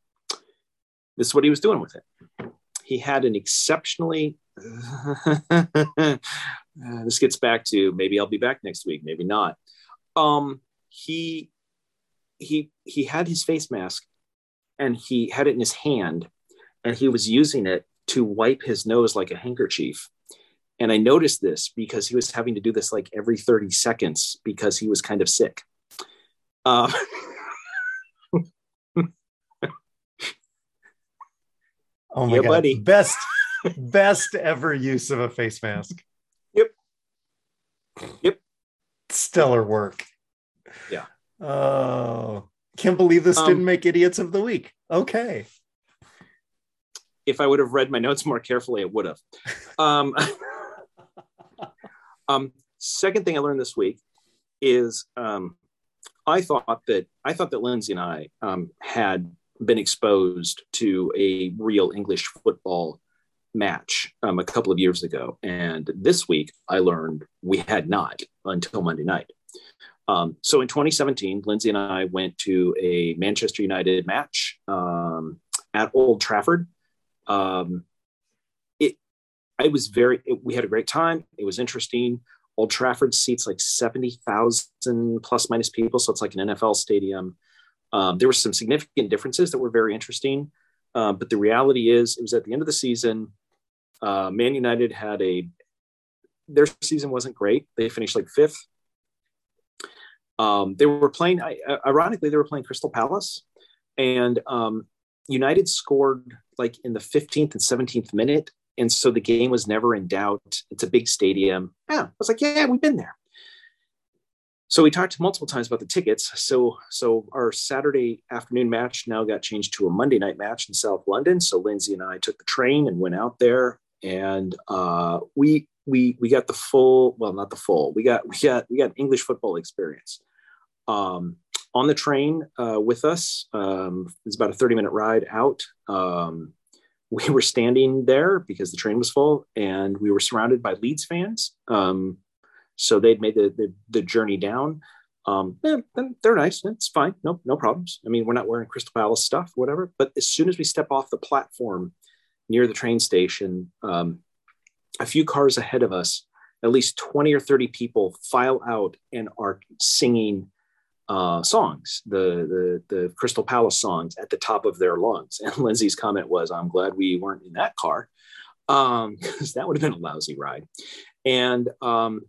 this is what he was doing with it. He had an exceptionally this gets back to maybe I'll be back next week, maybe not. Um, he he he had his face mask and he had it in his hand and he was using it to wipe his nose like a handkerchief. And I noticed this because he was having to do this like every 30 seconds because he was kind of sick. Uh, oh my Yeah, god. buddy. Best best ever use of a face mask. Yep. Yep. Stellar work. Yeah. Oh, can't believe this Um, didn't make idiots of the week. Okay. if I would have read my notes more carefully, it would have. Um, um, second thing I learned this week is um, I thought that I thought that Lindsay and I um, had been exposed to a real English football match um, a couple of years ago, and this week I learned we had not until Monday night. Um, so in 2017, Lindsay and I went to a Manchester United match um, at Old Trafford. Um it i was very it, we had a great time. It was interesting. Old trafford seats like 70000 plus minus people so it's like an nfl stadium. Um, there were some significant differences that were very interesting uh, but the reality is it was at the end of the season uh, man united had a their season wasn't great they finished like fifth um, they were playing ironically they were playing crystal palace and um, United scored like in the 15th and 17th minute. And so the game was never in doubt. It's a big stadium. Yeah. I was like, yeah, we've been there. So we talked multiple times about the tickets. So so our Saturday afternoon match now got changed to a Monday night match in South London. So Lindsay and I took the train and went out there and uh, we we we got the full, well, not the full. We got we got we got English football experience. Um, on the train uh, with us. Um, it's about a 30 minute ride out. Um, we were standing there because the train was full and we were surrounded by Leeds fans. Um, so they'd made the, the, the journey down. Um, yeah, they're nice. It's fine. No, no problems. I mean, we're not wearing Crystal Palace stuff, whatever. But as soon as we step off the platform near the train station, um, a few cars ahead of us, at least 20 or 30 people file out and are singing uh, songs, the, the the Crystal Palace songs at the top of their lungs. And Lindsay's comment was, "I'm glad we weren't in that car, because um, that would have been a lousy ride." And um,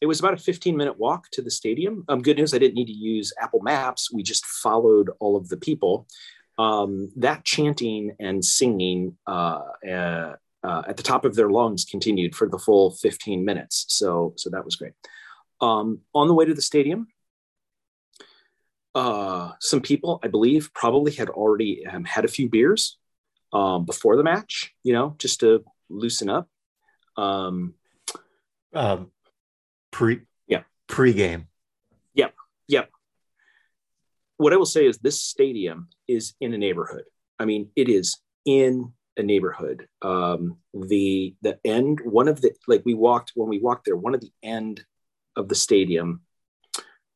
it was about a 15 minute walk to the stadium. Um, good news, I didn't need to use Apple Maps. We just followed all of the people. Um, that chanting and singing uh, uh, uh, at the top of their lungs continued for the full 15 minutes. So so that was great. Um, on the way to the stadium, uh, some people, I believe, probably had already um, had a few beers um, before the match, you know, just to loosen up. Um, Um, pre Yeah. pre-game. yep, yep. What I will say is this stadium is in a neighborhood. I mean, it is in a neighborhood. Um, the the end, one of the like we walked when we walked there, one of the end of the stadium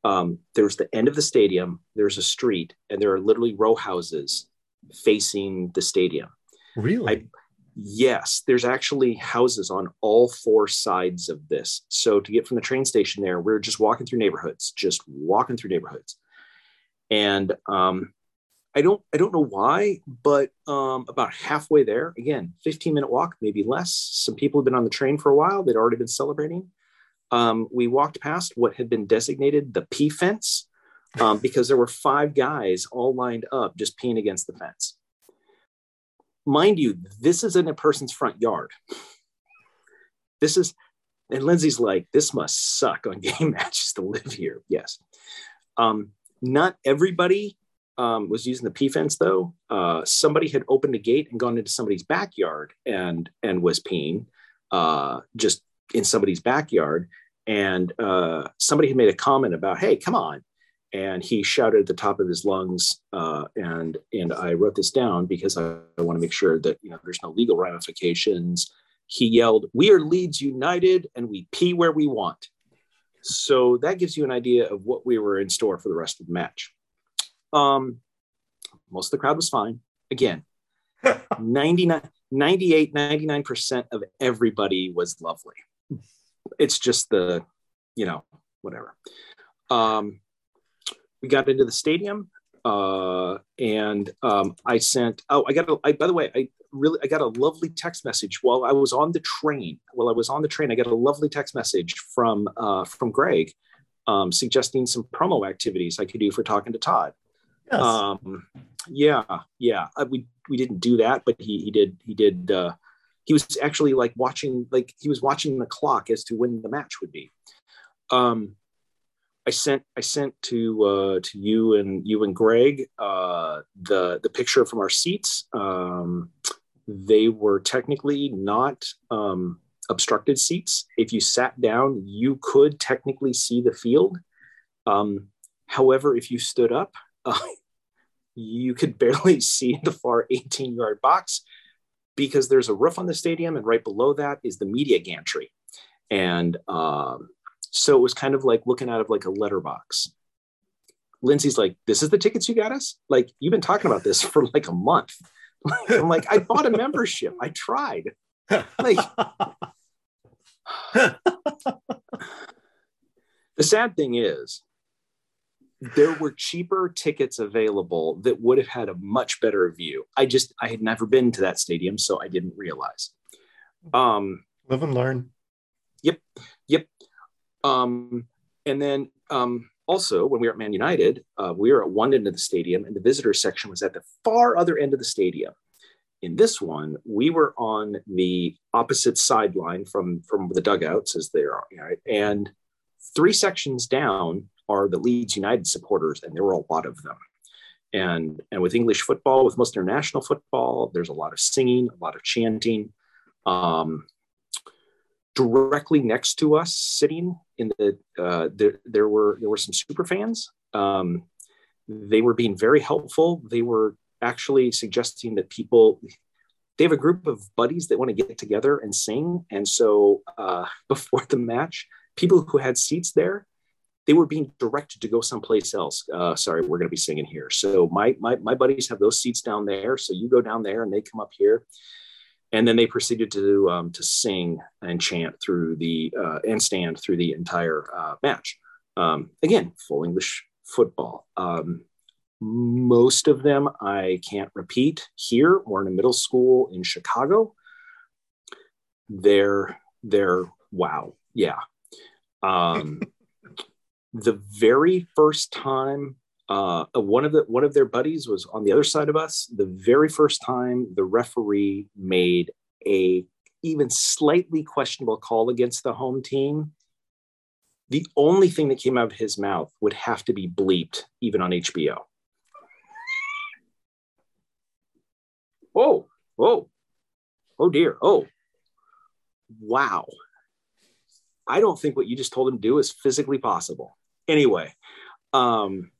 um, there's the end of the stadium, there's a street, and there are literally row houses facing the stadium. Really? I- Yes, there's actually houses on all four sides of this. So to get from the train station there, we're just walking through neighborhoods, just walking through neighborhoods. And um, I don't I don't know why, but um, about halfway there, again, 15 minute walk, maybe less. Some people had been on the train for a while. They'd already been celebrating um, we walked past what had been designated the pee fence um, because there were five guys all lined up just peeing against the fence. Mind you, this is in a person's front yard. This is, and Lindsay's like, this must suck on game matches to live here. Yes. Um, not everybody um, was using the P fence though. Uh, somebody had opened a gate and gone into somebody's backyard and and was peeing uh, just in somebody's backyard. And uh, somebody had made a comment about, "Hey, come on!" And he shouted at the top of his lungs. Uh, and and I wrote this down because I, I want to make sure that you know there's no legal ramifications. He yelled, "We are Leeds United, and we pee where we want." So that gives you an idea of what we were in store for the rest of the match. Um, most of the crowd was fine. Again, 99, 98, 99% of everybody was lovely. It's just the, you know, whatever. Um, we got into the stadium uh, and um, I sent, oh, I got, a, I, by the way, I really, I got a lovely text message while I was on the train. While I was on the train, I got a lovely text message from, uh, from Greg um, suggesting some promo activities I could do for talking to Todd. Yes. Um, yeah, yeah. Uh, we we didn't do that, but he he did he did. Uh, he was actually like watching like he was watching the clock as to when the match would be. Um, I sent I sent to uh, to you and you and Greg uh, the the picture from our seats. Um, they were technically not um, obstructed seats. If you sat down, you could technically see the field. Um, however, if you stood up, uh, you could barely see the far 18 yard box because there's a roof on the stadium, and right below that is the media gantry. And um, so it was kind of like looking out of like a letterbox. Lindsay's like, This is the tickets you got us? Like, you've been talking about this for like a month. I'm like, I bought a membership. I tried. Like, the sad thing is, there were cheaper tickets available that would have had a much better view. I just I had never been to that stadium, so I didn't realize. Um, Live and learn. Yep, yep. Um, and then um, also when we were at Man United, uh, we were at one end of the stadium, and the visitor section was at the far other end of the stadium. In this one, we were on the opposite sideline from from the dugouts as they are, right? and three sections down are the Leeds United supporters, and there were a lot of them. And and with English football, with most international football, there's a lot of singing, a lot of chanting. Um, directly next to us, sitting in the uh, there, there were there were some super fans. Um, they were being very helpful. They were actually suggesting that people they have a group of buddies that want to get together and sing and so uh, before the match people who had seats there they were being directed to go someplace else. Uh, sorry we're going to be singing here. So my, my my buddies have those seats down there. So you go down there and they come up here. And then they proceeded to um, to sing and chant through the uh, and stand through the entire uh, match. Um, again full english football. Um, most of them I can't repeat here. Or in a middle school in Chicago. They're they're wow, yeah. Um, the very first time uh, one of the one of their buddies was on the other side of us. The very first time the referee made a even slightly questionable call against the home team, the only thing that came out of his mouth would have to be bleeped, even on HBO. oh, oh, oh dear, oh, wow. I don't think what you just told him to do is physically possible. Anyway, um,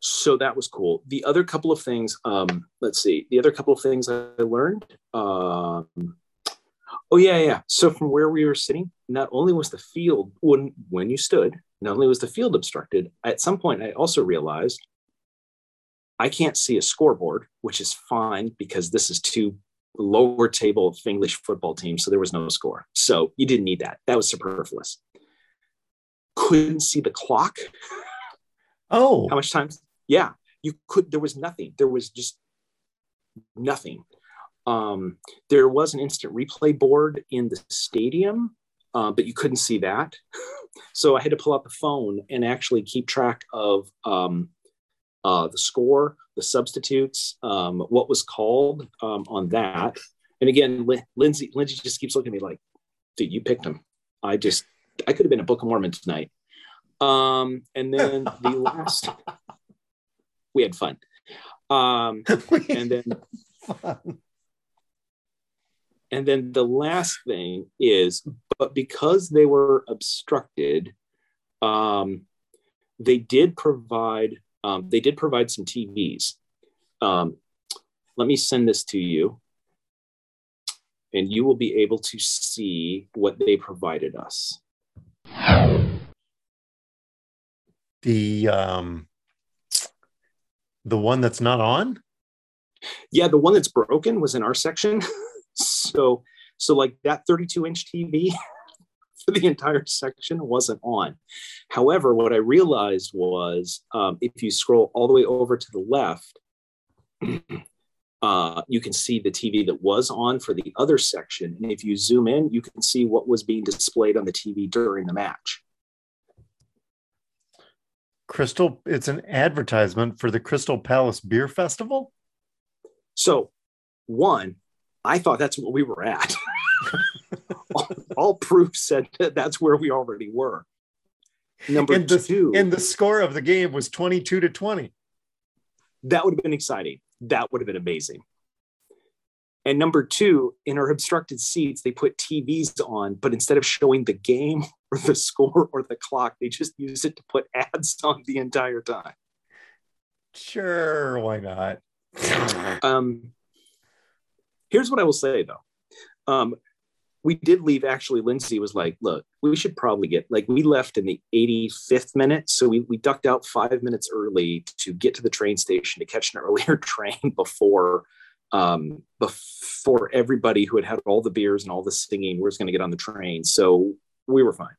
so that was cool. The other couple of things, um, let's see, the other couple of things I learned. Um, oh yeah, yeah. So from where we were sitting, not only was the field when when you stood, not only was the field obstructed. At some point, I also realized I can't see a scoreboard, which is fine because this is two lower table English football teams. So there was no score. So you didn't need that. That was superfluous. Couldn't see the clock. Oh. How much time? Yeah. You could, there was nothing. There was just nothing. Um, there was an instant replay board in the stadium, uh, but you couldn't see that. so I had to pull out the phone and actually keep track of um, uh, the score, the substitutes, um, what was called um, on that. And again, Lindsay, Lindsay just keeps looking at me like, dude, you picked him. I just, I could have been a Book of Mormon tonight. Um, and then the last, we had fun. Um, and then, and then the last thing is, but because they were obstructed, um, they did provide um, they did provide some TVs. Um, let me send this to you, and you will be able to see what they provided us. The um, the one that's not on. Yeah, the one that's broken was in our section. so, so like that 32 inch TV for the entire section wasn't on. However, what I realized was um, if you scroll all the way over to the left, uh, you can see the TV that was on for the other section. And if you zoom in, you can see what was being displayed on the TV during the match. Crystal, it's an advertisement for the Crystal Palace Beer Festival. So, one, I thought that's what we were at. all, all, proof said that that's where we already were. Number and the, two, and the score of the game was 22 to 20. That would have been exciting. That would have been amazing. And number two, in our obstructed seats, they put TVs on, but instead of showing the game or the score or the clock, they just use it to put ads on the entire time. Sure, why not? um, here's what I will say though. Um, we did leave. Actually, Lindsay was like, "Look, we should probably get like we left in the 85th minute, so we we ducked out five minutes early to get to the train station to catch an earlier train before." Um, before everybody who had had all the beers and all the singing was going to get on the train, so we were fine.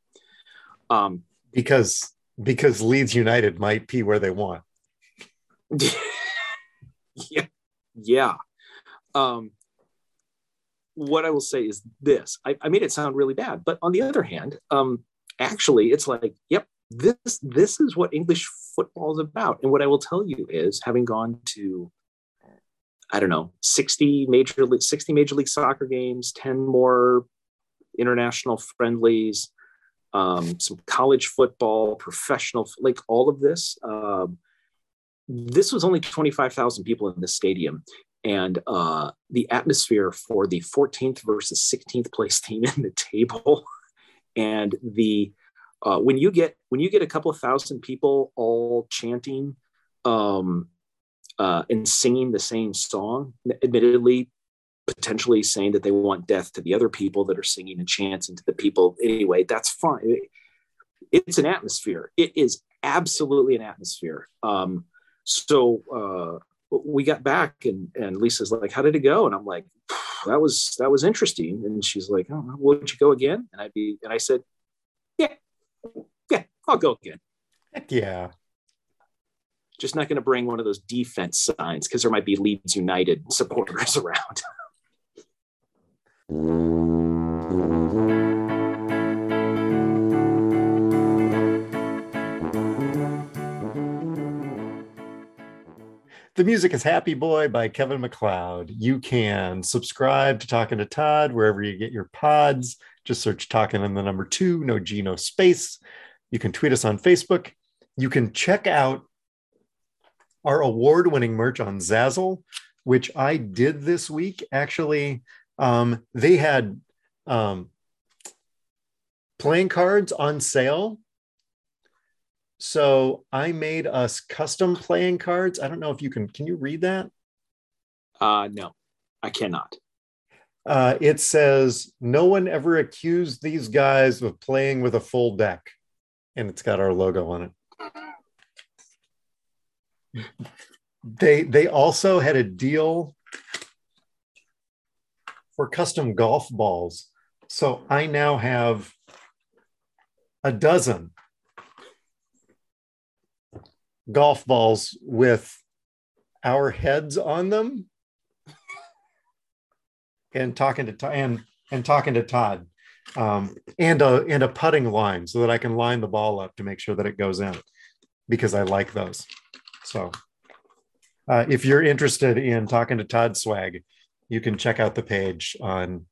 Um, because because Leeds United might be where they want. yeah, yeah. Um, what I will say is this: I, I, made it sound really bad, but on the other hand, um, actually, it's like, yep, this this is what English football is about. And what I will tell you is, having gone to, I don't know, sixty major sixty major league soccer games, ten more international friendlies, um, some college football, professional, like all of this. Um, this was only 25,000 people in the stadium and uh, the atmosphere for the 14th versus 16th place team in the table. And the uh, when you get when you get a couple of thousand people all chanting um, uh, and singing the same song admittedly potentially saying that they want death to the other people that are singing and chanting to the people anyway that's fine. It's an atmosphere. It is absolutely an atmosphere. Um, so uh, we got back and and Lisa's like, "How did it go?" And I'm like, "That was that was interesting." And she's like, "Oh, would you go again?" And I'd be and I said, "Yeah, yeah, I'll go again." Heck yeah. Just not going to bring one of those defense signs because there might be Leeds United supporters around. The music is Happy Boy by Kevin MacLeod. You can subscribe to Talking to Todd wherever you get your pods. Just search Talking in the number two, no G, no space. You can tweet us on Facebook. You can check out our award winning merch on Zazzle, which I did this week. Actually, um, they had um, playing cards on sale so I made us custom playing cards. I don't know if you can. Can you read that? Uh, no, I cannot. Uh, it says no one ever accused these guys of playing with a full deck, and it's got our logo on it. They they also had a deal for custom golf balls. So I now have a dozen golf balls with our heads on them and talking to and and talking to Todd um, and a and a putting line so that I can line the ball up to make sure that it goes in because I like those. So uh, if you're interested in talking to Todd Swag, you can check out the page on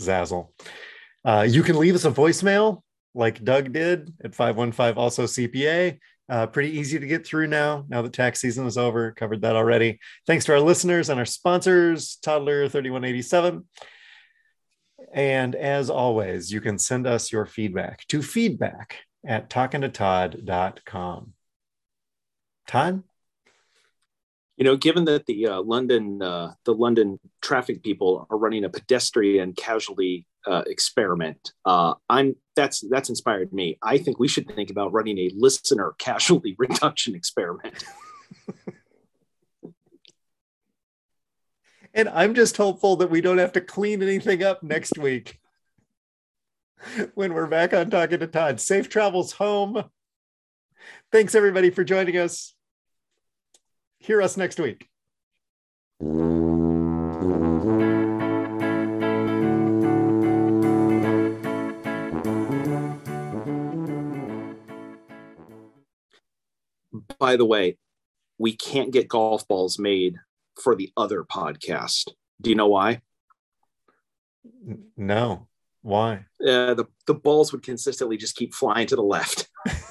Zazzle. Uh, you can leave us a voicemail like Doug did at 515 also CPA. Uh, pretty easy to get through now, now that tax season is over. Covered that already. Thanks to our listeners and our sponsors, Toddler 3187. And as always, you can send us your feedback to feedback at talkingtotodd.com. Todd? You know, given that the uh, London uh, the London traffic people are running a pedestrian casualty uh, experiment, uh, I'm that's that's inspired me. I think we should think about running a listener casualty reduction experiment. And I'm just hopeful that we don't have to clean anything up next week when we're back on Talking to Todd. Safe travels home. Thanks, everybody, for joining us. Hear us next week. By the way, we can't get golf balls made for the other podcast. Do you know why? No. Why? Uh, the the balls would consistently just keep flying to the left.